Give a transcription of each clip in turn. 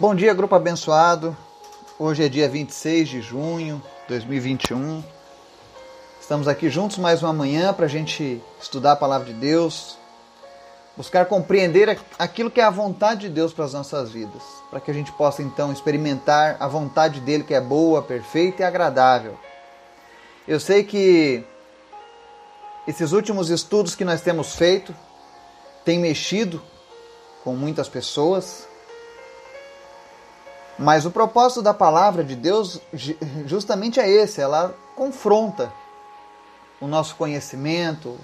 Bom dia, grupo abençoado. Hoje é dia 26 de junho de 2021. Estamos aqui juntos mais uma manhã para a gente estudar a palavra de Deus, buscar compreender aquilo que é a vontade de Deus para as nossas vidas, para que a gente possa então experimentar a vontade dele que é boa, perfeita e agradável. Eu sei que esses últimos estudos que nós temos feito têm mexido com muitas pessoas, mas o propósito da palavra de Deus justamente é esse, ela confronta o nosso conhecimento,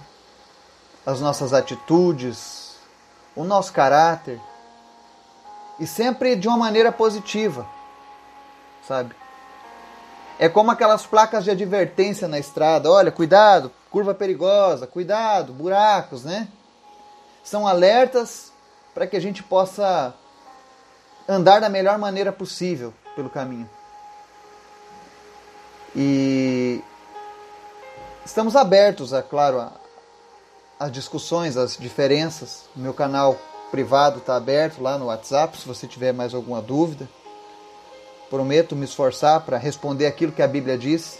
as nossas atitudes, o nosso caráter, e sempre de uma maneira positiva, sabe? É como aquelas placas de advertência na estrada, olha, cuidado, curva perigosa, cuidado, buracos, né? São alertas para que a gente possa andar da melhor maneira possível pelo caminho. E estamos abertos, é claro, às discussões, às diferenças. O meu canal privado está aberto lá no WhatsApp, se você tiver mais alguma dúvida. Prometo me esforçar para responder aquilo que a Bíblia diz.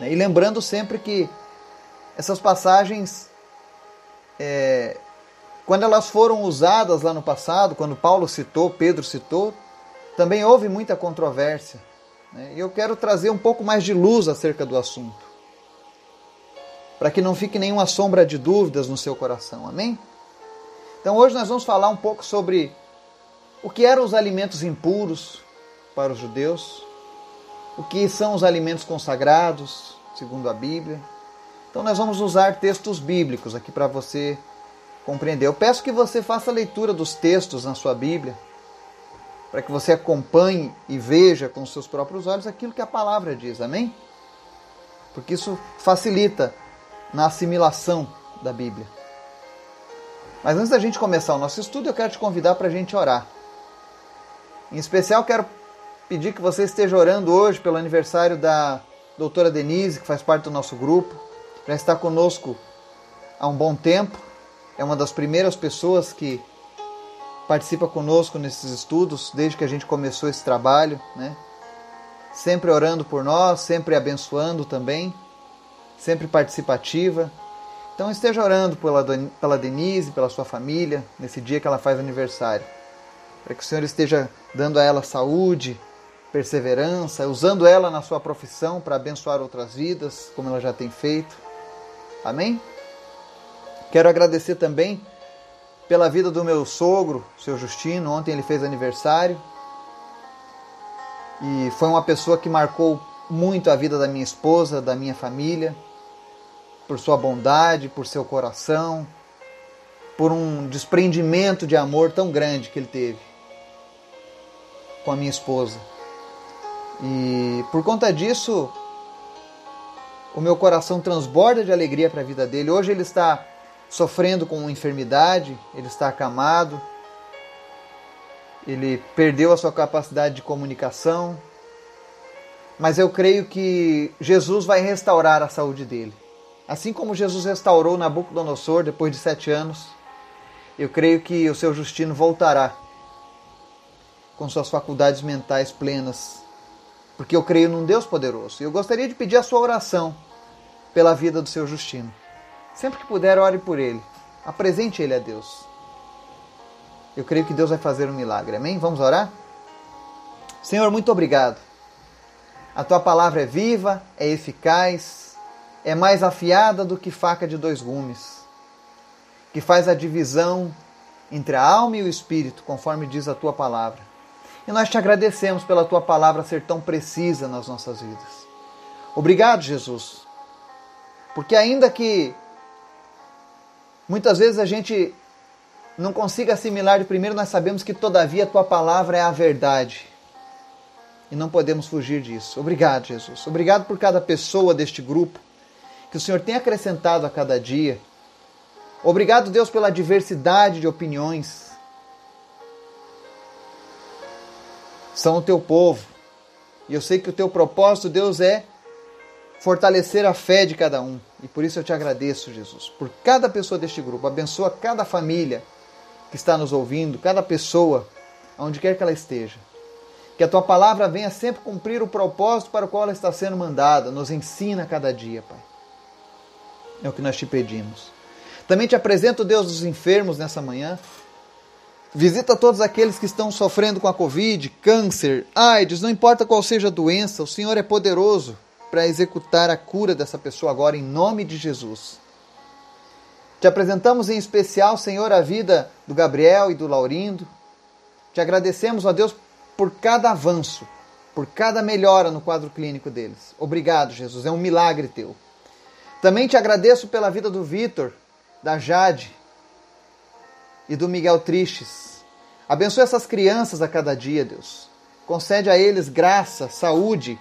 E lembrando sempre que essas passagens é, quando elas foram usadas lá no passado, quando Paulo citou, Pedro citou, também houve muita controvérsia. Né? E eu quero trazer um pouco mais de luz acerca do assunto, para que não fique nenhuma sombra de dúvidas no seu coração. Amém? Então hoje nós vamos falar um pouco sobre o que eram os alimentos impuros para os judeus, o que são os alimentos consagrados, segundo a Bíblia. Então nós vamos usar textos bíblicos aqui para você compreender. Eu peço que você faça a leitura dos textos na sua Bíblia, para que você acompanhe e veja com seus próprios olhos aquilo que a palavra diz, amém? Porque isso facilita na assimilação da Bíblia. Mas antes da gente começar o nosso estudo, eu quero te convidar para a gente orar. Em especial, quero pedir que você esteja orando hoje pelo aniversário da doutora Denise, que faz parte do nosso grupo, já está conosco há um bom tempo é uma das primeiras pessoas que participa conosco nesses estudos desde que a gente começou esse trabalho, né? Sempre orando por nós, sempre abençoando também, sempre participativa. Então esteja orando pela, pela Denise, pela sua família, nesse dia que ela faz aniversário. Para que o Senhor esteja dando a ela saúde, perseverança, usando ela na sua profissão para abençoar outras vidas, como ela já tem feito. Amém? Quero agradecer também pela vida do meu sogro, seu Justino. Ontem ele fez aniversário. E foi uma pessoa que marcou muito a vida da minha esposa, da minha família, por sua bondade, por seu coração, por um desprendimento de amor tão grande que ele teve com a minha esposa. E por conta disso, o meu coração transborda de alegria para a vida dele. Hoje ele está sofrendo com uma enfermidade, ele está acamado, ele perdeu a sua capacidade de comunicação, mas eu creio que Jesus vai restaurar a saúde dele. Assim como Jesus restaurou Nabucodonosor depois de sete anos, eu creio que o seu Justino voltará com suas faculdades mentais plenas, porque eu creio num Deus poderoso. E eu gostaria de pedir a sua oração pela vida do seu Justino. Sempre que puder, ore por ele. Apresente ele a Deus. Eu creio que Deus vai fazer um milagre. Amém? Vamos orar? Senhor, muito obrigado. A tua palavra é viva, é eficaz, é mais afiada do que faca de dois gumes, que faz a divisão entre a alma e o espírito, conforme diz a tua palavra. E nós te agradecemos pela tua palavra ser tão precisa nas nossas vidas. Obrigado, Jesus. Porque ainda que Muitas vezes a gente não consiga assimilar de primeiro, nós sabemos que todavia a tua palavra é a verdade. E não podemos fugir disso. Obrigado, Jesus. Obrigado por cada pessoa deste grupo que o Senhor tem acrescentado a cada dia. Obrigado, Deus, pela diversidade de opiniões. São o teu povo. E eu sei que o teu propósito, Deus, é fortalecer a fé de cada um. E por isso eu te agradeço, Jesus, por cada pessoa deste grupo. Abençoa cada família que está nos ouvindo, cada pessoa aonde quer que ela esteja. Que a tua palavra venha sempre cumprir o propósito para o qual ela está sendo mandada. Nos ensina cada dia, Pai. É o que nós te pedimos. Também te apresento, Deus dos enfermos, nessa manhã. Visita todos aqueles que estão sofrendo com a Covid, câncer, AIDS, não importa qual seja a doença, o Senhor é poderoso para executar a cura dessa pessoa agora, em nome de Jesus. Te apresentamos em especial, Senhor, a vida do Gabriel e do Laurindo. Te agradecemos, ó Deus, por cada avanço, por cada melhora no quadro clínico deles. Obrigado, Jesus, é um milagre teu. Também te agradeço pela vida do Vitor, da Jade e do Miguel Tristes. Abençoa essas crianças a cada dia, Deus. Concede a eles graça, saúde.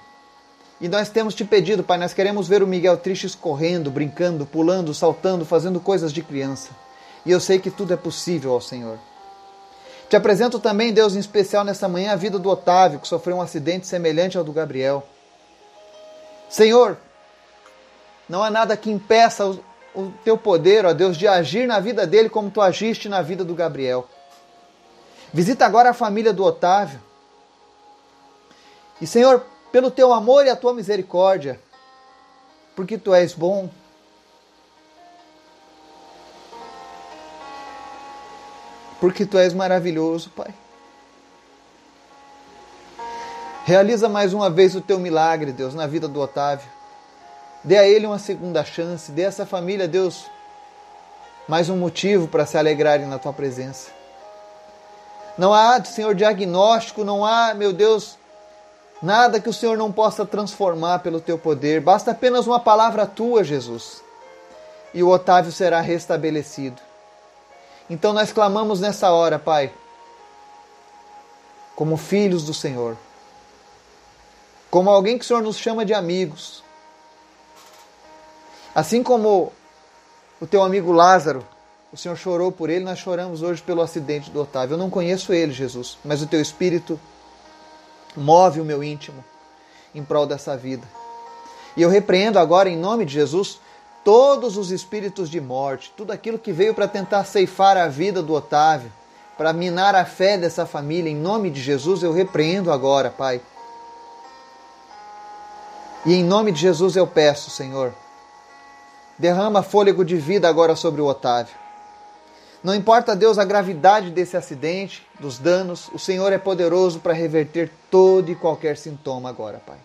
E nós temos te pedido, Pai, nós queremos ver o Miguel Tristes correndo, brincando, pulando, saltando, fazendo coisas de criança. E eu sei que tudo é possível ao Senhor. Te apresento também, Deus, em especial nesta manhã, a vida do Otávio, que sofreu um acidente semelhante ao do Gabriel. Senhor, não há nada que impeça o, o teu poder, ó Deus, de agir na vida dele como tu agiste na vida do Gabriel. Visita agora a família do Otávio. E, Senhor, pelo teu amor e a tua misericórdia, porque tu és bom, porque tu és maravilhoso, Pai. Realiza mais uma vez o teu milagre, Deus, na vida do Otávio. Dê a ele uma segunda chance, dê a essa família, Deus, mais um motivo para se alegrarem na tua presença. Não há, Senhor, diagnóstico, não há, meu Deus, nada que o Senhor não possa transformar pelo teu poder. Basta apenas uma palavra tua, Jesus, e o Otávio será restabelecido. Então nós clamamos nessa hora, Pai, como filhos do Senhor, como alguém que o Senhor nos chama de amigos. Assim como o teu amigo Lázaro, o Senhor chorou por ele, nós choramos hoje pelo acidente do Otávio. Eu não conheço ele, Jesus, mas o teu espírito move o meu íntimo em prol dessa vida. E eu repreendo agora, em nome de Jesus, todos os espíritos de morte, tudo aquilo que veio para tentar ceifar a vida do Otávio, para minar a fé dessa família, em nome de Jesus eu repreendo agora, Pai. E em nome de Jesus eu peço, Senhor, derrama fôlego de vida agora sobre o Otávio. Não importa, Deus, a gravidade desse acidente, dos danos, o Senhor é poderoso para reverter todo e qualquer sintoma agora, Pai.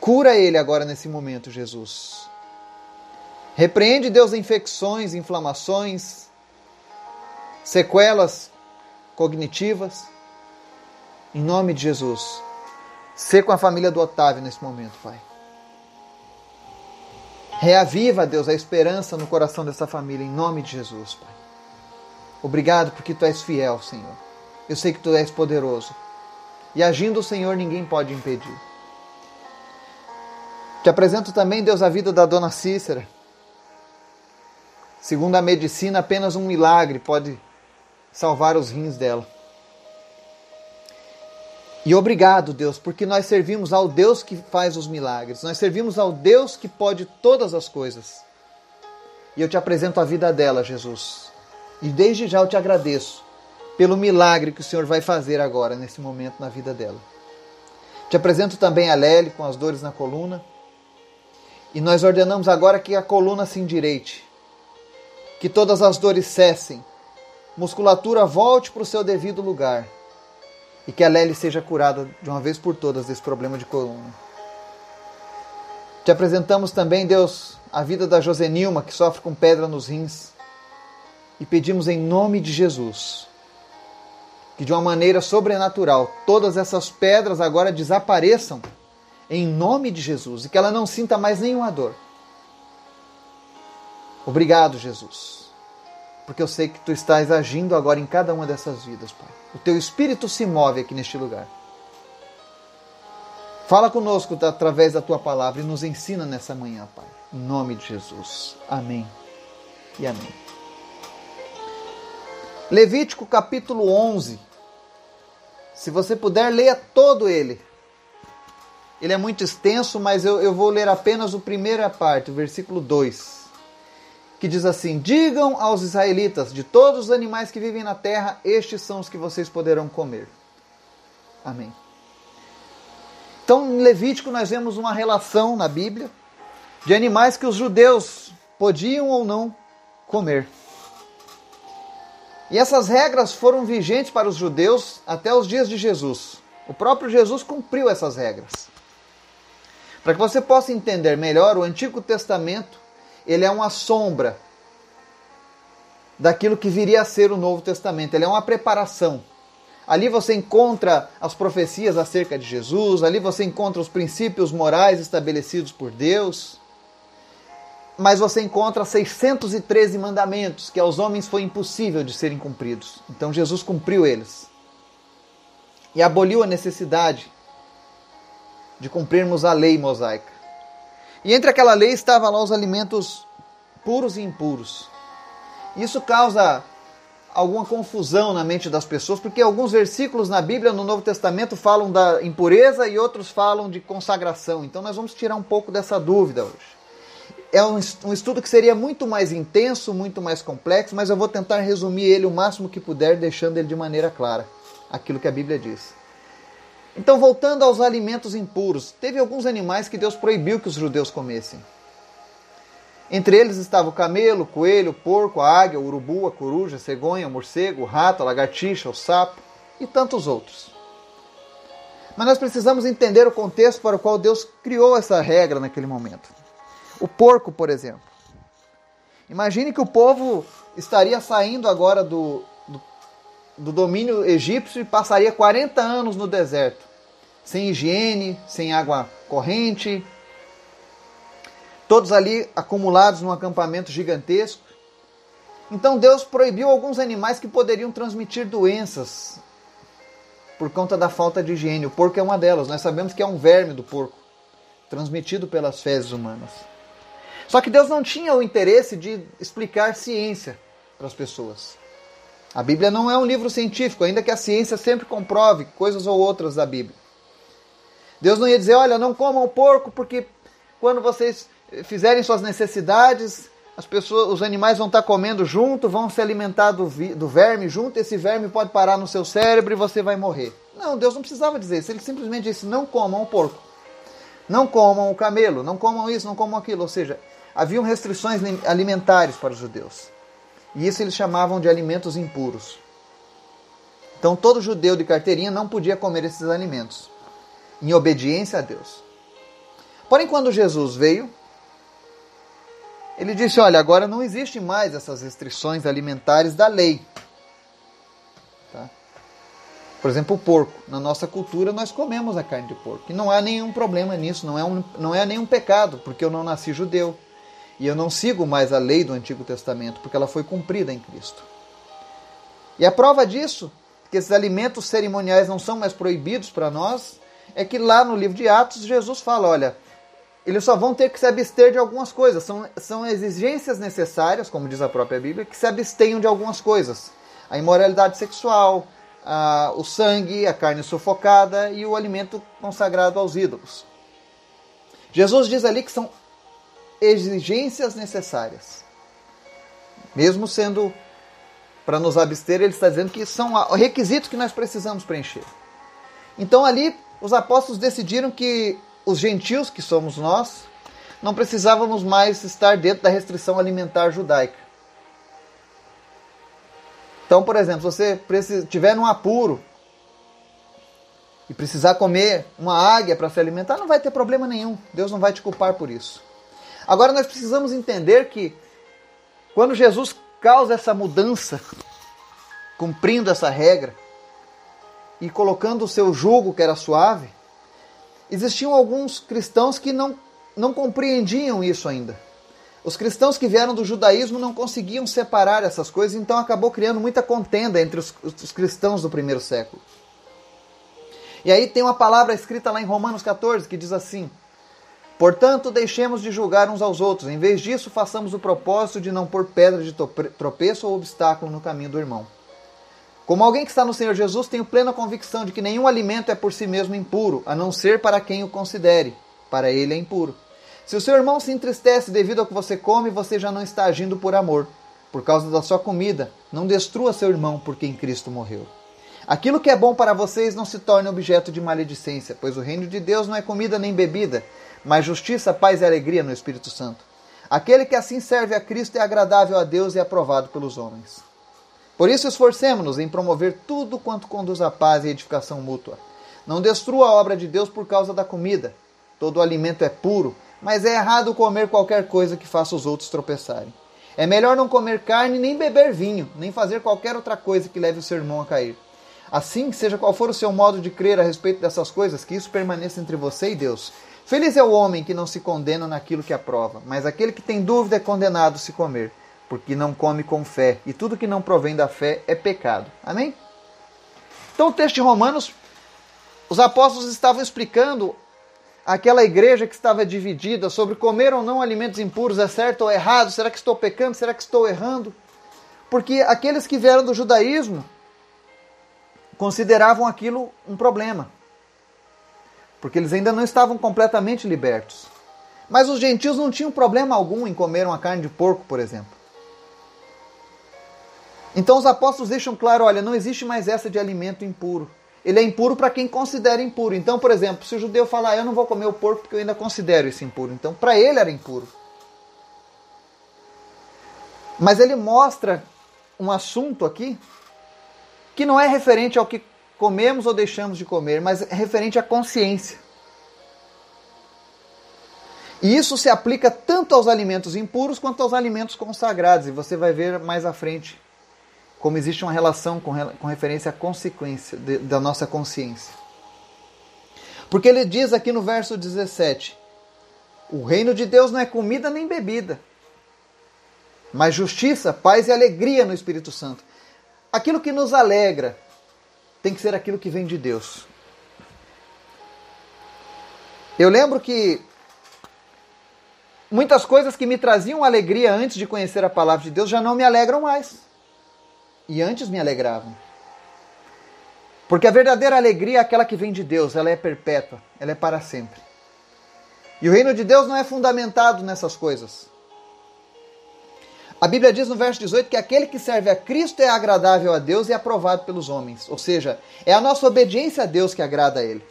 Cura ele agora nesse momento, Jesus. Repreende, Deus, infecções, inflamações, sequelas cognitivas. Em nome de Jesus. Ser com a família do Otávio nesse momento, Pai. Reaviva, Deus, a esperança no coração dessa família, em nome de Jesus, Pai. Obrigado porque Tu és fiel, Senhor. Eu sei que Tu és poderoso. E agindo o Senhor, ninguém pode impedir. Te apresento também, Deus, a vida da dona Cícera. Segundo a medicina, apenas um milagre pode salvar os rins dela. E obrigado, Deus, porque nós servimos ao Deus que faz os milagres. Nós servimos ao Deus que pode todas as coisas. E eu te apresento a vida dela, Jesus. E desde já eu te agradeço pelo milagre que o Senhor vai fazer agora, nesse momento, na vida dela. Te apresento também a Lely com as dores na coluna. E nós ordenamos agora que a coluna se endireite que todas as dores cessem, musculatura volte para o seu devido lugar e que a Lely seja curada de uma vez por todas desse problema de coluna. Te apresentamos também, Deus, a vida da Josenilma, que sofre com pedra nos rins, e pedimos em nome de Jesus que de uma maneira sobrenatural todas essas pedras agora desapareçam em nome de Jesus e que ela não sinta mais nenhuma dor. Obrigado, Jesus. Porque eu sei que tu estás agindo agora em cada uma dessas vidas, Pai. O teu espírito se move aqui neste lugar. Fala conosco através da tua palavra e nos ensina nessa manhã, Pai. Em nome de Jesus. Amém e amém. Levítico capítulo 11. Se você puder, leia todo ele. Ele é muito extenso, mas eu, eu vou ler apenas a primeira parte, o versículo 2 que diz assim: Digam aos israelitas, de todos os animais que vivem na terra, estes são os que vocês poderão comer. Amém. Então, em Levítico, nós vemos uma relação na Bíblia de animais que os judeus podiam ou não comer. E essas regras foram vigentes para os judeus até os dias de Jesus. O próprio Jesus cumpriu essas regras. Para que você possa entender melhor, o Antigo Testamento ele é uma sombra daquilo que viria a ser o Novo Testamento. Ele é uma preparação. Ali você encontra as profecias acerca de Jesus, ali você encontra os princípios morais estabelecidos por Deus. Mas você encontra 613 mandamentos que aos homens foi impossível de serem cumpridos. Então Jesus cumpriu eles. E aboliu a necessidade de cumprirmos a lei mosaica. E entre aquela lei estavam lá os alimentos puros e impuros. Isso causa alguma confusão na mente das pessoas, porque alguns versículos na Bíblia, no Novo Testamento, falam da impureza e outros falam de consagração. Então nós vamos tirar um pouco dessa dúvida hoje. É um, estudo que seria muito mais intenso, muito mais complexo, mas eu vou tentar resumir ele o máximo que puder, deixando ele de maneira clara, aquilo que a Bíblia diz. Então, voltando aos alimentos impuros, teve alguns animais que Deus proibiu que os judeus comessem. Entre eles estava o camelo, o coelho, o porco, a águia, o urubu, a coruja, a cegonha, o morcego, o rato, a lagartixa, o sapo e tantos outros. Mas nós precisamos entender o contexto para o qual Deus criou essa regra naquele momento. O porco, por exemplo. Imagine que o povo estaria saindo agora do, do, do domínio egípcio e passaria 40 anos no deserto sem higiene, sem água corrente, todos ali acumulados num acampamento gigantesco. Então Deus proibiu alguns animais que poderiam transmitir doenças por conta da falta de higiene. O porco é uma delas. Nós sabemos que é um verme do porco, transmitido pelas fezes humanas. Só que Deus não tinha o interesse de explicar ciência para as pessoas. A Bíblia não é um livro científico, ainda que a ciência sempre comprove coisas ou outras da Bíblia. Deus não ia dizer, olha, não comam porco, porque quando vocês fizerem suas necessidades, as pessoas, os animais vão estar comendo junto, vão se alimentar do, do verme junto, esse verme pode parar no seu cérebro e você vai morrer. Não, Deus não precisava dizer isso, ele simplesmente disse, não comam o porco. Não comam o camelo, não comam isso, não comam aquilo. Ou seja, haviam restrições alimentares para os judeus. E isso eles chamavam de alimentos impuros. Então todo judeu de carteirinha não podia comer esses alimentos em obediência a Deus. Porém, quando Jesus veio, ele disse: Olha, agora não existe mais essas restrições alimentares da lei. Tá? Por exemplo, o porco. Na nossa cultura, nós comemos a carne de porco. E não há nenhum problema nisso, não é, um, não é nenhum pecado, porque eu não nasci judeu. E eu não sigo mais a lei do Antigo Testamento, porque ela foi cumprida em Cristo. E a prova disso, que esses alimentos cerimoniais não são mais proibidos para nós, é que lá no livro de Atos, Jesus fala: olha, eles só vão ter que se abster de algumas coisas. São, são exigências necessárias, como diz a própria Bíblia, que se abstenham de algumas coisas. A imoralidade sexual, a, o sangue, a carne sufocada e o alimento consagrado aos ídolos. Jesus diz ali que são exigências necessárias. Mesmo sendo para nos abster, ele está dizendo que são requisitos que nós precisamos preencher. Então ali os apóstolos decidiram que os gentios, que somos nós, não precisávamos mais estar dentro da restrição alimentar judaica. Então, por exemplo, se você estiver num apuro e precisar comer uma águia para se alimentar, não vai ter problema nenhum. Deus não vai te culpar por isso. Agora nós precisamos entender que quando Jesus causa essa mudança, cumprindo essa regra, e colocando o seu jugo, que era suave, existiam alguns cristãos que não, não compreendiam isso ainda. Os cristãos que vieram do judaísmo não conseguiam separar essas coisas, então acabou criando muita contenda entre os, os cristãos do primeiro século. E aí tem uma palavra escrita lá em Romanos 14 que diz assim: Portanto, deixemos de julgar uns aos outros, em vez disso, façamos o propósito de não pôr pedra de tropeço ou obstáculo no caminho do irmão. Como alguém que está no Senhor Jesus, tenho plena convicção de que nenhum alimento é por si mesmo impuro, a não ser para quem o considere. Para ele é impuro. Se o seu irmão se entristece devido ao que você come, você já não está agindo por amor, por causa da sua comida. Não destrua seu irmão por quem Cristo morreu. Aquilo que é bom para vocês não se torne objeto de maledicência, pois o reino de Deus não é comida nem bebida, mas justiça, paz e alegria no Espírito Santo. Aquele que assim serve a Cristo é agradável a Deus e aprovado pelos homens. Por isso, esforcemos-nos em promover tudo quanto conduz à paz e edificação mútua. Não destrua a obra de Deus por causa da comida. Todo alimento é puro, mas é errado comer qualquer coisa que faça os outros tropeçarem. É melhor não comer carne, nem beber vinho, nem fazer qualquer outra coisa que leve o seu irmão a cair. Assim, seja qual for o seu modo de crer a respeito dessas coisas, que isso permaneça entre você e Deus. Feliz é o homem que não se condena naquilo que aprova, mas aquele que tem dúvida é condenado se comer, porque não come com fé, e tudo que não provém da fé é pecado. Amém? Então, o texto de Romanos, os apóstolos estavam explicando aquela igreja que estava dividida sobre comer ou não alimentos impuros, é certo ou errado, será que estou pecando, será que estou errando? Porque aqueles que vieram do judaísmo consideravam aquilo um problema porque eles ainda não estavam completamente libertos. Mas os gentios não tinham problema algum em comer uma carne de porco, por exemplo. Então os apóstolos deixam claro: olha, não existe mais essa de alimento impuro. Ele é impuro para quem considera impuro. Então, por exemplo, se o judeu falar, eu não vou comer o porco porque eu ainda considero isso impuro. Então, para ele era impuro. Mas ele mostra um assunto aqui que não é referente ao que comemos ou deixamos de comer, mas é referente à consciência. E isso se aplica tanto aos alimentos impuros quanto aos alimentos consagrados. E você vai ver mais à frente como existe uma relação com, com referência à consequência de, da nossa consciência. Porque ele diz aqui no verso 17: O reino de Deus não é comida nem bebida, mas justiça, paz e alegria no Espírito Santo. Aquilo que nos alegra, tem que ser aquilo que vem de Deus. Eu lembro que muitas coisas que me traziam alegria antes de conhecer a palavra de Deus já não me alegram mais. E antes me alegravam. Porque a verdadeira alegria é aquela que vem de Deus, ela é perpétua, ela é para sempre. E o reino de Deus não é fundamentado nessas coisas. A Bíblia diz no verso 18 que aquele que serve a Cristo é agradável a Deus e aprovado pelos homens. Ou seja, é a nossa obediência a Deus que agrada a Ele.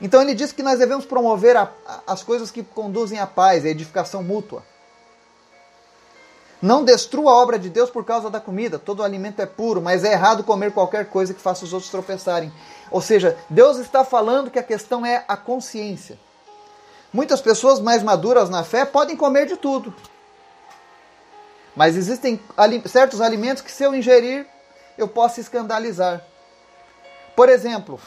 Então ele diz que nós devemos promover a, a, as coisas que conduzem à paz, a edificação mútua. Não destrua a obra de Deus por causa da comida. Todo alimento é puro, mas é errado comer qualquer coisa que faça os outros tropeçarem. Ou seja, Deus está falando que a questão é a consciência. Muitas pessoas mais maduras na fé podem comer de tudo. Mas existem certos alimentos que, se eu ingerir, eu posso escandalizar. Por exemplo,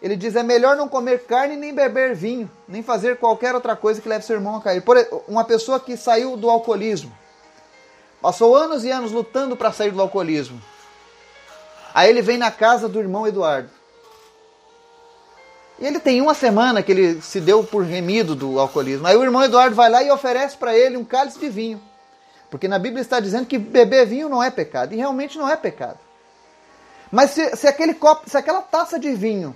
ele diz: é melhor não comer carne nem beber vinho, nem fazer qualquer outra coisa que leve seu irmão a cair. Por uma pessoa que saiu do alcoolismo, passou anos e anos lutando para sair do alcoolismo. Aí ele vem na casa do irmão Eduardo. E ele tem uma semana que ele se deu por remido do alcoolismo. Aí o irmão Eduardo vai lá e oferece para ele um cálice de vinho. Porque na Bíblia está dizendo que beber vinho não é pecado. E realmente não é pecado. Mas se, se, aquele copo, se aquela taça de vinho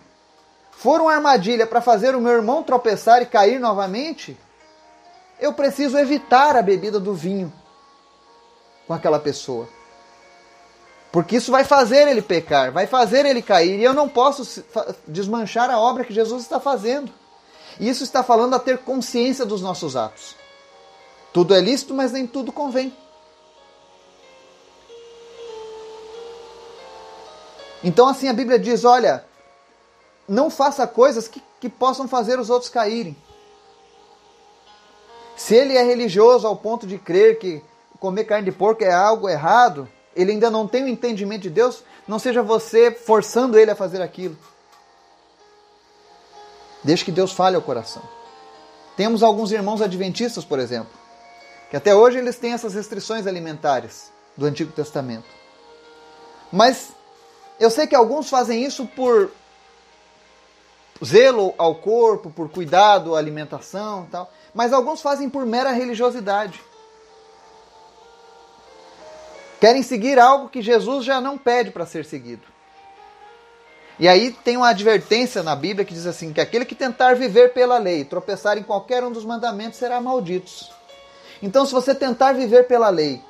for uma armadilha para fazer o meu irmão tropeçar e cair novamente, eu preciso evitar a bebida do vinho com aquela pessoa. Porque isso vai fazer ele pecar, vai fazer ele cair. E eu não posso desmanchar a obra que Jesus está fazendo. E isso está falando a ter consciência dos nossos atos. Tudo é lícito, mas nem tudo convém. Então, assim, a Bíblia diz: olha, não faça coisas que, que possam fazer os outros caírem. Se ele é religioso ao ponto de crer que comer carne de porco é algo errado, ele ainda não tem o entendimento de Deus, não seja você forçando ele a fazer aquilo. Deixe que Deus fale ao coração. Temos alguns irmãos adventistas, por exemplo, que até hoje eles têm essas restrições alimentares do Antigo Testamento. Mas eu sei que alguns fazem isso por zelo ao corpo, por cuidado à alimentação, tal, mas alguns fazem por mera religiosidade. Querem seguir algo que Jesus já não pede para ser seguido. E aí tem uma advertência na Bíblia que diz assim: que aquele que tentar viver pela lei, tropeçar em qualquer um dos mandamentos, será maldito. Então, se você tentar viver pela lei,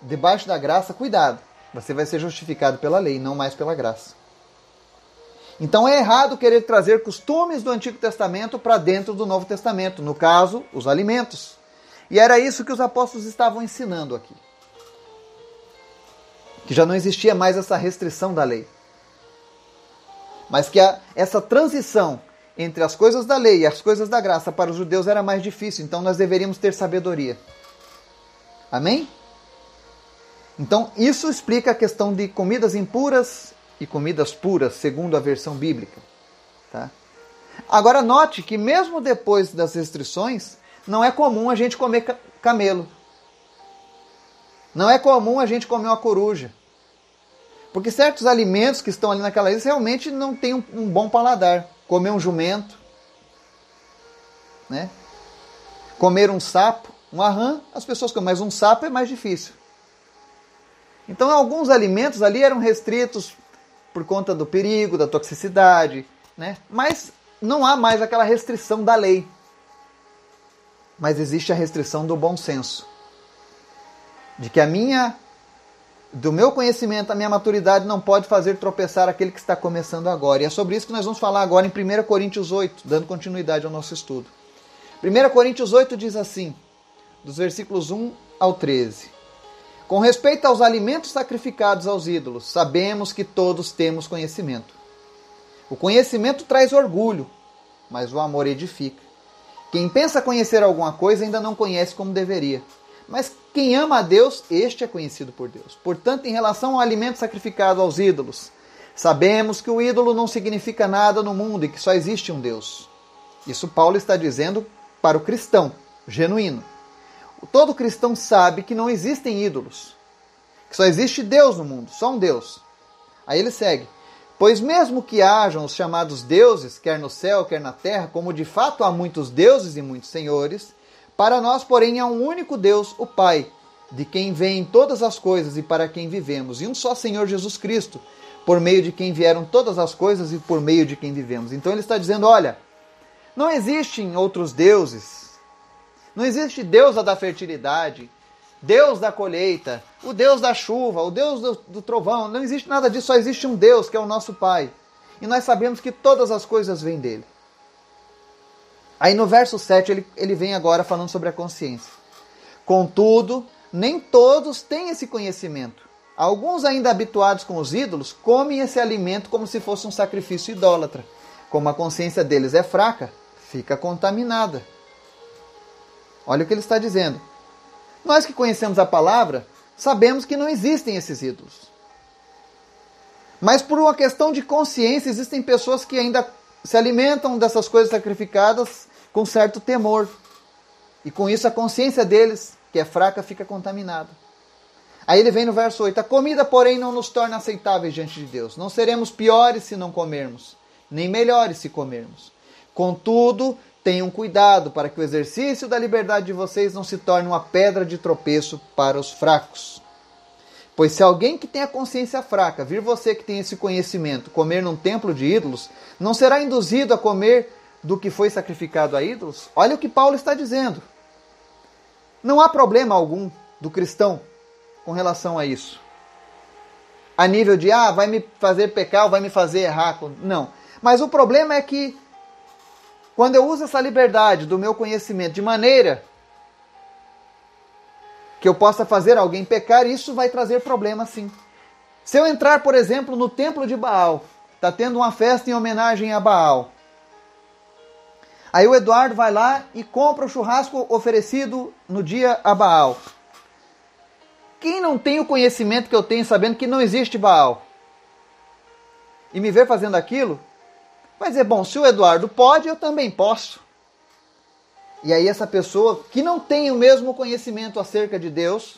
debaixo da graça, cuidado, você vai ser justificado pela lei, não mais pela graça. Então é errado querer trazer costumes do Antigo Testamento para dentro do Novo Testamento, no caso, os alimentos. E era isso que os apóstolos estavam ensinando aqui. Que já não existia mais essa restrição da lei. Mas que a, essa transição entre as coisas da lei e as coisas da graça para os judeus era mais difícil, então nós deveríamos ter sabedoria. Amém? Então, isso explica a questão de comidas impuras e comidas puras, segundo a versão bíblica. Tá? Agora, note que, mesmo depois das restrições, não é comum a gente comer camelo. Não é comum a gente comer uma coruja. Porque certos alimentos que estão ali naquela lista realmente não têm um, um bom paladar. Comer um jumento, né? comer um sapo, um arran, as pessoas comem, mas um sapo é mais difícil. Então, alguns alimentos ali eram restritos por conta do perigo, da toxicidade, né? mas não há mais aquela restrição da lei. Mas existe a restrição do bom senso. De que a minha do meu conhecimento, a minha maturidade não pode fazer tropeçar aquele que está começando agora. E é sobre isso que nós vamos falar agora em 1 Coríntios 8, dando continuidade ao nosso estudo. 1 Coríntios 8 diz assim, dos versículos 1 ao 13: Com respeito aos alimentos sacrificados aos ídolos, sabemos que todos temos conhecimento. O conhecimento traz orgulho, mas o amor edifica. Quem pensa conhecer alguma coisa ainda não conhece como deveria. Mas quem ama a Deus, este é conhecido por Deus. Portanto, em relação ao alimento sacrificado aos ídolos, sabemos que o ídolo não significa nada no mundo e que só existe um Deus. Isso Paulo está dizendo para o cristão genuíno. Todo cristão sabe que não existem ídolos, que só existe Deus no mundo, só um Deus. Aí ele segue: Pois mesmo que hajam os chamados deuses, quer no céu, quer na terra, como de fato há muitos deuses e muitos senhores, para nós, porém, há um único Deus, o Pai, de quem vêm todas as coisas e para quem vivemos, e um só Senhor Jesus Cristo, por meio de quem vieram todas as coisas e por meio de quem vivemos. Então ele está dizendo: olha, não existem outros deuses. Não existe Deus da fertilidade, Deus da colheita, o Deus da chuva, o Deus do, do trovão. Não existe nada disso, só existe um Deus que é o nosso Pai. E nós sabemos que todas as coisas vêm dele. Aí no verso 7 ele, ele vem agora falando sobre a consciência. Contudo, nem todos têm esse conhecimento. Alguns, ainda habituados com os ídolos, comem esse alimento como se fosse um sacrifício idólatra. Como a consciência deles é fraca, fica contaminada. Olha o que ele está dizendo. Nós que conhecemos a palavra, sabemos que não existem esses ídolos. Mas por uma questão de consciência, existem pessoas que ainda se alimentam dessas coisas sacrificadas com certo temor. E com isso a consciência deles, que é fraca, fica contaminada. Aí ele vem no verso 8: A comida, porém, não nos torna aceitáveis diante de Deus. Não seremos piores se não comermos, nem melhores se comermos. Contudo, tenham cuidado para que o exercício da liberdade de vocês não se torne uma pedra de tropeço para os fracos. Pois se alguém que tem a consciência fraca vir você que tem esse conhecimento comer num templo de ídolos, não será induzido a comer do que foi sacrificado a ídolos, olha o que Paulo está dizendo. Não há problema algum do cristão com relação a isso. A nível de, ah, vai me fazer pecar ou vai me fazer errar. Não. Mas o problema é que, quando eu uso essa liberdade do meu conhecimento de maneira que eu possa fazer alguém pecar, isso vai trazer problema sim. Se eu entrar, por exemplo, no templo de Baal, está tendo uma festa em homenagem a Baal, Aí o Eduardo vai lá e compra o churrasco oferecido no dia a Baal. Quem não tem o conhecimento que eu tenho sabendo que não existe Baal e me ver fazendo aquilo, vai dizer: bom, se o Eduardo pode, eu também posso. E aí essa pessoa que não tem o mesmo conhecimento acerca de Deus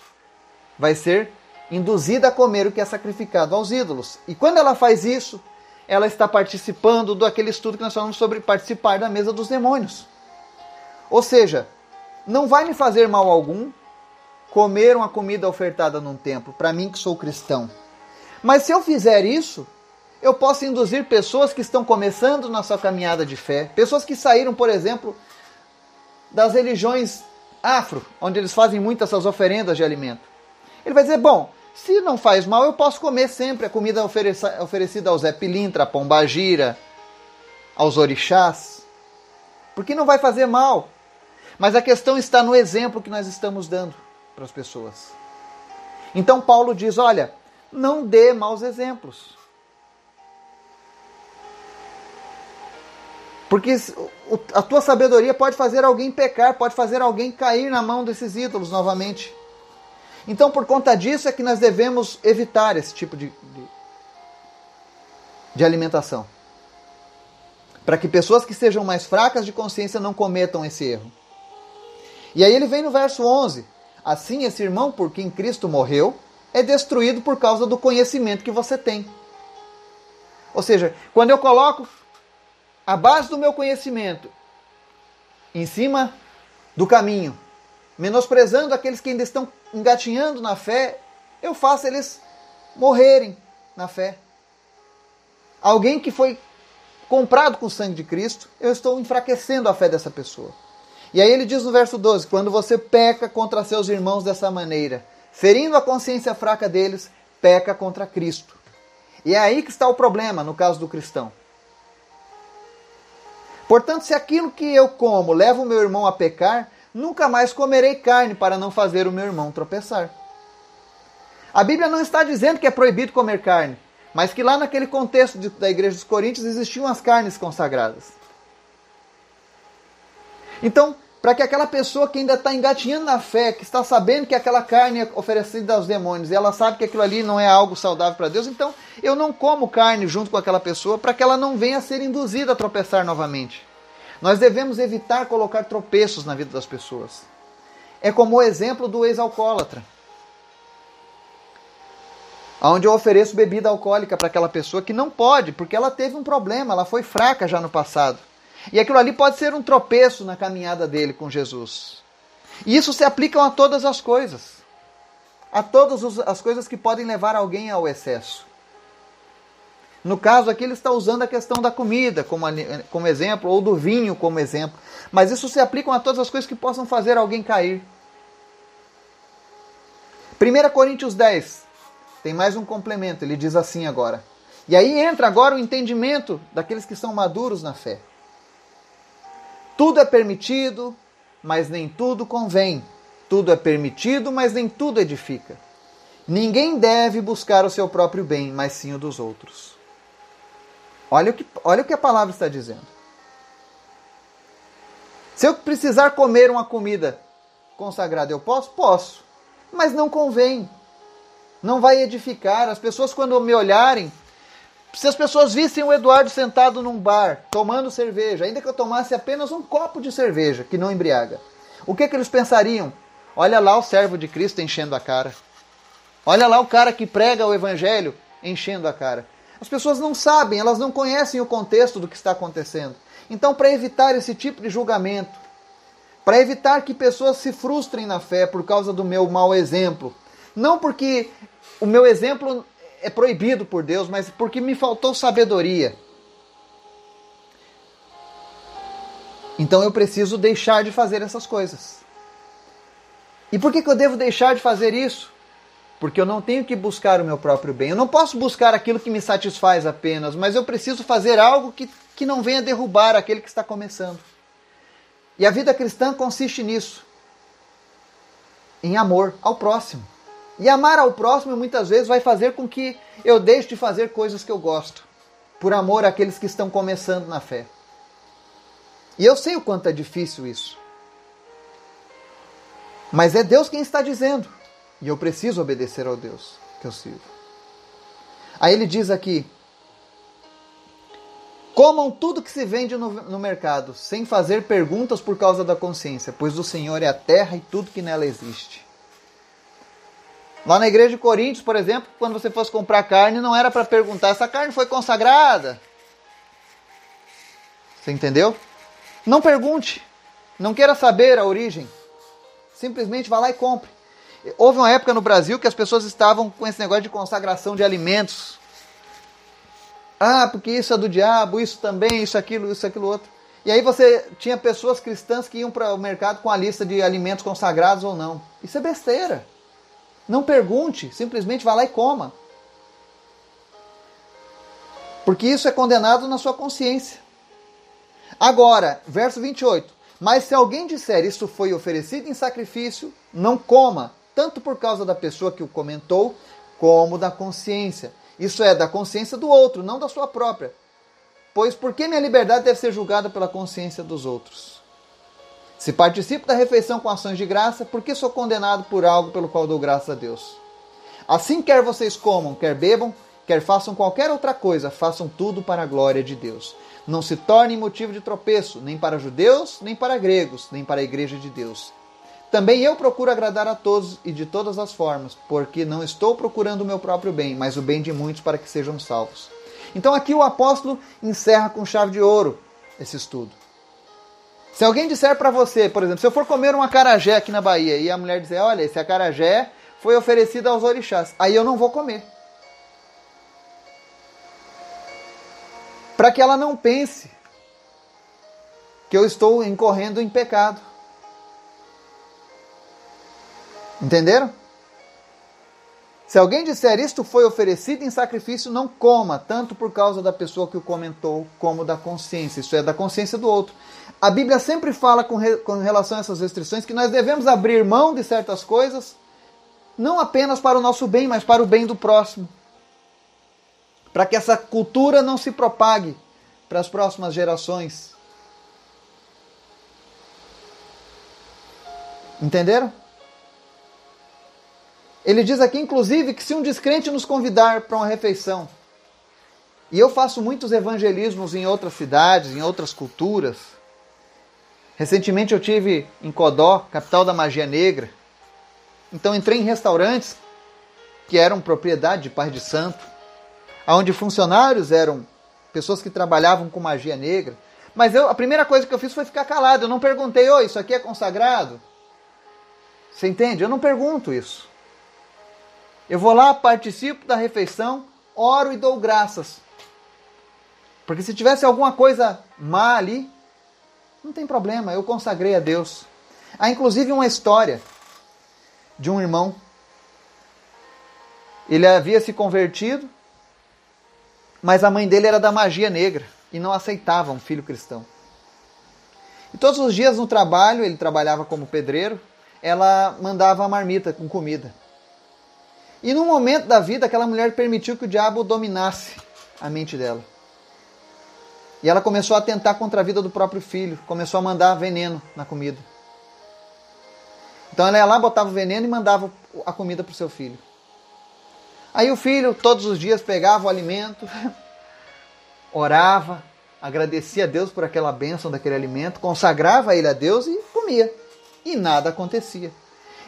vai ser induzida a comer o que é sacrificado aos ídolos. E quando ela faz isso, ela está participando daquele estudo que nós falamos sobre participar da mesa dos demônios. Ou seja, não vai me fazer mal algum comer uma comida ofertada num templo, para mim que sou cristão. Mas se eu fizer isso, eu posso induzir pessoas que estão começando na sua caminhada de fé, pessoas que saíram, por exemplo, das religiões afro, onde eles fazem muitas essas oferendas de alimento. Ele vai dizer: bom, se não faz mal, eu posso comer sempre a comida oferecida ao Zé Pilintra, a Pombagira, aos orixás, porque não vai fazer mal. Mas a questão está no exemplo que nós estamos dando para as pessoas. Então Paulo diz: olha, não dê maus exemplos. Porque a tua sabedoria pode fazer alguém pecar, pode fazer alguém cair na mão desses ídolos novamente. Então, por conta disso, é que nós devemos evitar esse tipo de, de, de alimentação. Para que pessoas que sejam mais fracas de consciência não cometam esse erro. E aí ele vem no verso 11: Assim, esse irmão por quem Cristo morreu é destruído por causa do conhecimento que você tem. Ou seja, quando eu coloco a base do meu conhecimento em cima do caminho, menosprezando aqueles que ainda estão engatinhando na fé, eu faço eles morrerem na fé. Alguém que foi comprado com o sangue de Cristo, eu estou enfraquecendo a fé dessa pessoa. E aí ele diz no verso 12: quando você peca contra seus irmãos dessa maneira, ferindo a consciência fraca deles, peca contra Cristo. E é aí que está o problema no caso do cristão. Portanto, se aquilo que eu como leva o meu irmão a pecar, nunca mais comerei carne para não fazer o meu irmão tropeçar. A Bíblia não está dizendo que é proibido comer carne, mas que lá naquele contexto de, da igreja dos Coríntios existiam as carnes consagradas. Então, para que aquela pessoa que ainda está engatinhando na fé, que está sabendo que aquela carne é oferecida aos demônios e ela sabe que aquilo ali não é algo saudável para Deus, então eu não como carne junto com aquela pessoa para que ela não venha a ser induzida a tropeçar novamente. Nós devemos evitar colocar tropeços na vida das pessoas. É como o exemplo do ex-alcoólatra. Onde eu ofereço bebida alcoólica para aquela pessoa que não pode, porque ela teve um problema, ela foi fraca já no passado. E aquilo ali pode ser um tropeço na caminhada dele com Jesus. E isso se aplica a todas as coisas. A todas as coisas que podem levar alguém ao excesso. No caso aqui, ele está usando a questão da comida como, como exemplo, ou do vinho como exemplo. Mas isso se aplica a todas as coisas que possam fazer alguém cair. 1 Coríntios 10 tem mais um complemento, ele diz assim agora. E aí entra agora o entendimento daqueles que são maduros na fé. Tudo é permitido, mas nem tudo convém. Tudo é permitido, mas nem tudo edifica. Ninguém deve buscar o seu próprio bem, mas sim o dos outros. Olha o que, olha o que a palavra está dizendo. Se eu precisar comer uma comida consagrada, eu posso? Posso. Mas não convém. Não vai edificar. As pessoas, quando me olharem, se as pessoas vissem o Eduardo sentado num bar, tomando cerveja, ainda que eu tomasse apenas um copo de cerveja, que não embriaga, o que, que eles pensariam? Olha lá o servo de Cristo enchendo a cara. Olha lá o cara que prega o evangelho enchendo a cara. As pessoas não sabem, elas não conhecem o contexto do que está acontecendo. Então, para evitar esse tipo de julgamento, para evitar que pessoas se frustrem na fé por causa do meu mau exemplo, não porque o meu exemplo é proibido por Deus, mas porque me faltou sabedoria. Então eu preciso deixar de fazer essas coisas. E por que, que eu devo deixar de fazer isso? Porque eu não tenho que buscar o meu próprio bem. Eu não posso buscar aquilo que me satisfaz apenas, mas eu preciso fazer algo que, que não venha derrubar aquele que está começando. E a vida cristã consiste nisso em amor ao próximo. E amar ao próximo muitas vezes vai fazer com que eu deixe de fazer coisas que eu gosto, por amor àqueles que estão começando na fé. E eu sei o quanto é difícil isso. Mas é Deus quem está dizendo. E eu preciso obedecer ao Deus que eu sirvo. Aí ele diz aqui: Comam tudo que se vende no, no, mercado, sem fazer perguntas por causa da consciência, pois o Senhor é a terra e tudo que nela existe. Lá na igreja de Coríntios, por exemplo, quando você fosse comprar carne, não era para perguntar: essa carne foi consagrada? Você entendeu? Não pergunte. Não queira saber a origem. Simplesmente vá lá e compre. Houve uma época no Brasil que as pessoas estavam com esse negócio de consagração de alimentos. Ah, porque isso é do diabo, isso também, isso, aquilo, isso, aquilo outro. E aí você tinha pessoas cristãs que iam para o mercado com a lista de alimentos consagrados ou não. Isso é besteira. Não pergunte, simplesmente vá lá e coma. Porque isso é condenado na sua consciência. Agora, verso 28. Mas se alguém disser isso foi oferecido em sacrifício, não coma, tanto por causa da pessoa que o comentou, como da consciência. Isso é, da consciência do outro, não da sua própria. Pois por que minha liberdade deve ser julgada pela consciência dos outros? Se participo da refeição com ações de graça, por que sou condenado por algo pelo qual dou graças a Deus? Assim, quer vocês comam, quer bebam, quer façam qualquer outra coisa, façam tudo para a glória de Deus. Não se tornem motivo de tropeço, nem para judeus, nem para gregos, nem para a igreja de Deus. Também eu procuro agradar a todos e de todas as formas, porque não estou procurando o meu próprio bem, mas o bem de muitos para que sejam salvos. Então aqui o apóstolo encerra com chave de ouro esse estudo. Se alguém disser para você, por exemplo, se eu for comer um acarajé aqui na Bahia e a mulher dizer, olha, esse acarajé foi oferecido aos orixás, aí eu não vou comer. Para que ela não pense que eu estou incorrendo em pecado. Entenderam? Se alguém disser isto foi oferecido em sacrifício, não coma, tanto por causa da pessoa que o comentou, como da consciência, isso é, da consciência do outro. A Bíblia sempre fala com, re, com relação a essas restrições que nós devemos abrir mão de certas coisas, não apenas para o nosso bem, mas para o bem do próximo. Para que essa cultura não se propague para as próximas gerações. Entenderam? Ele diz aqui, inclusive, que se um descrente nos convidar para uma refeição, e eu faço muitos evangelismos em outras cidades, em outras culturas. Recentemente eu tive em Codó, capital da magia negra. Então entrei em restaurantes que eram propriedade de Pai de Santo, onde funcionários eram pessoas que trabalhavam com magia negra. Mas eu, a primeira coisa que eu fiz foi ficar calado. Eu não perguntei, oi, isso aqui é consagrado? Você entende? Eu não pergunto isso. Eu vou lá, participo da refeição, oro e dou graças. Porque se tivesse alguma coisa má ali, não tem problema, eu consagrei a Deus. Há inclusive uma história de um irmão. Ele havia se convertido, mas a mãe dele era da magia negra e não aceitava um filho cristão. E todos os dias no trabalho, ele trabalhava como pedreiro, ela mandava a marmita com comida. E num momento da vida, aquela mulher permitiu que o diabo dominasse a mente dela. E ela começou a tentar contra a vida do próprio filho, começou a mandar veneno na comida. Então ela ia lá, botava o veneno e mandava a comida para o seu filho. Aí o filho, todos os dias, pegava o alimento, orava, agradecia a Deus por aquela bênção daquele alimento, consagrava ele a Deus e comia. E nada acontecia.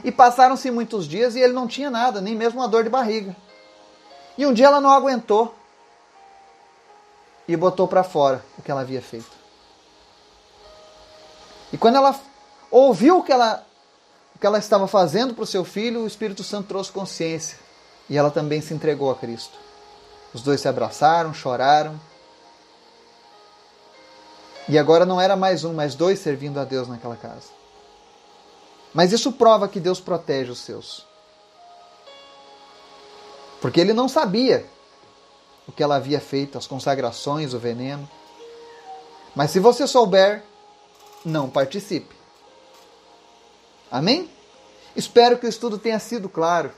E passaram-se muitos dias e ele não tinha nada, nem mesmo uma dor de barriga. E um dia ela não aguentou e botou para fora o que ela havia feito. E quando ela ouviu o que ela, o que ela estava fazendo para o seu filho, o Espírito Santo trouxe consciência e ela também se entregou a Cristo. Os dois se abraçaram, choraram. E agora não era mais um, mas dois servindo a Deus naquela casa. Mas isso prova que Deus protege os seus. Porque ele não sabia o que ela havia feito, as consagrações, o veneno. Mas se você souber, não participe. Amém? Espero que o estudo tenha sido claro.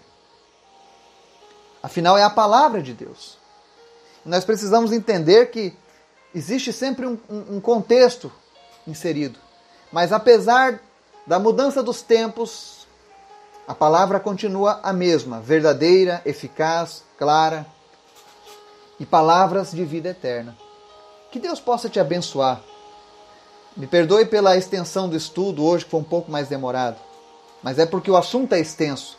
Afinal, é a palavra de Deus. Nós precisamos entender que existe sempre um, um contexto inserido. Mas apesar da mudança dos tempos, a palavra continua a mesma, verdadeira, eficaz, clara e palavras de vida eterna. Que Deus possa te abençoar. Me perdoe pela extensão do estudo hoje, que foi um pouco mais demorado, mas é porque o assunto é extenso.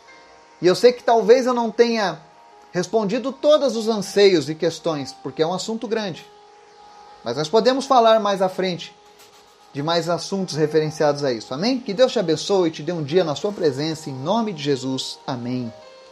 E eu sei que talvez eu não tenha respondido todos os anseios e questões, porque é um assunto grande. Mas nós podemos falar mais à frente de mais assuntos referenciados a isso. Amém? Que Deus te abençoe e te dê um dia na sua presença, em nome de Jesus. Amém.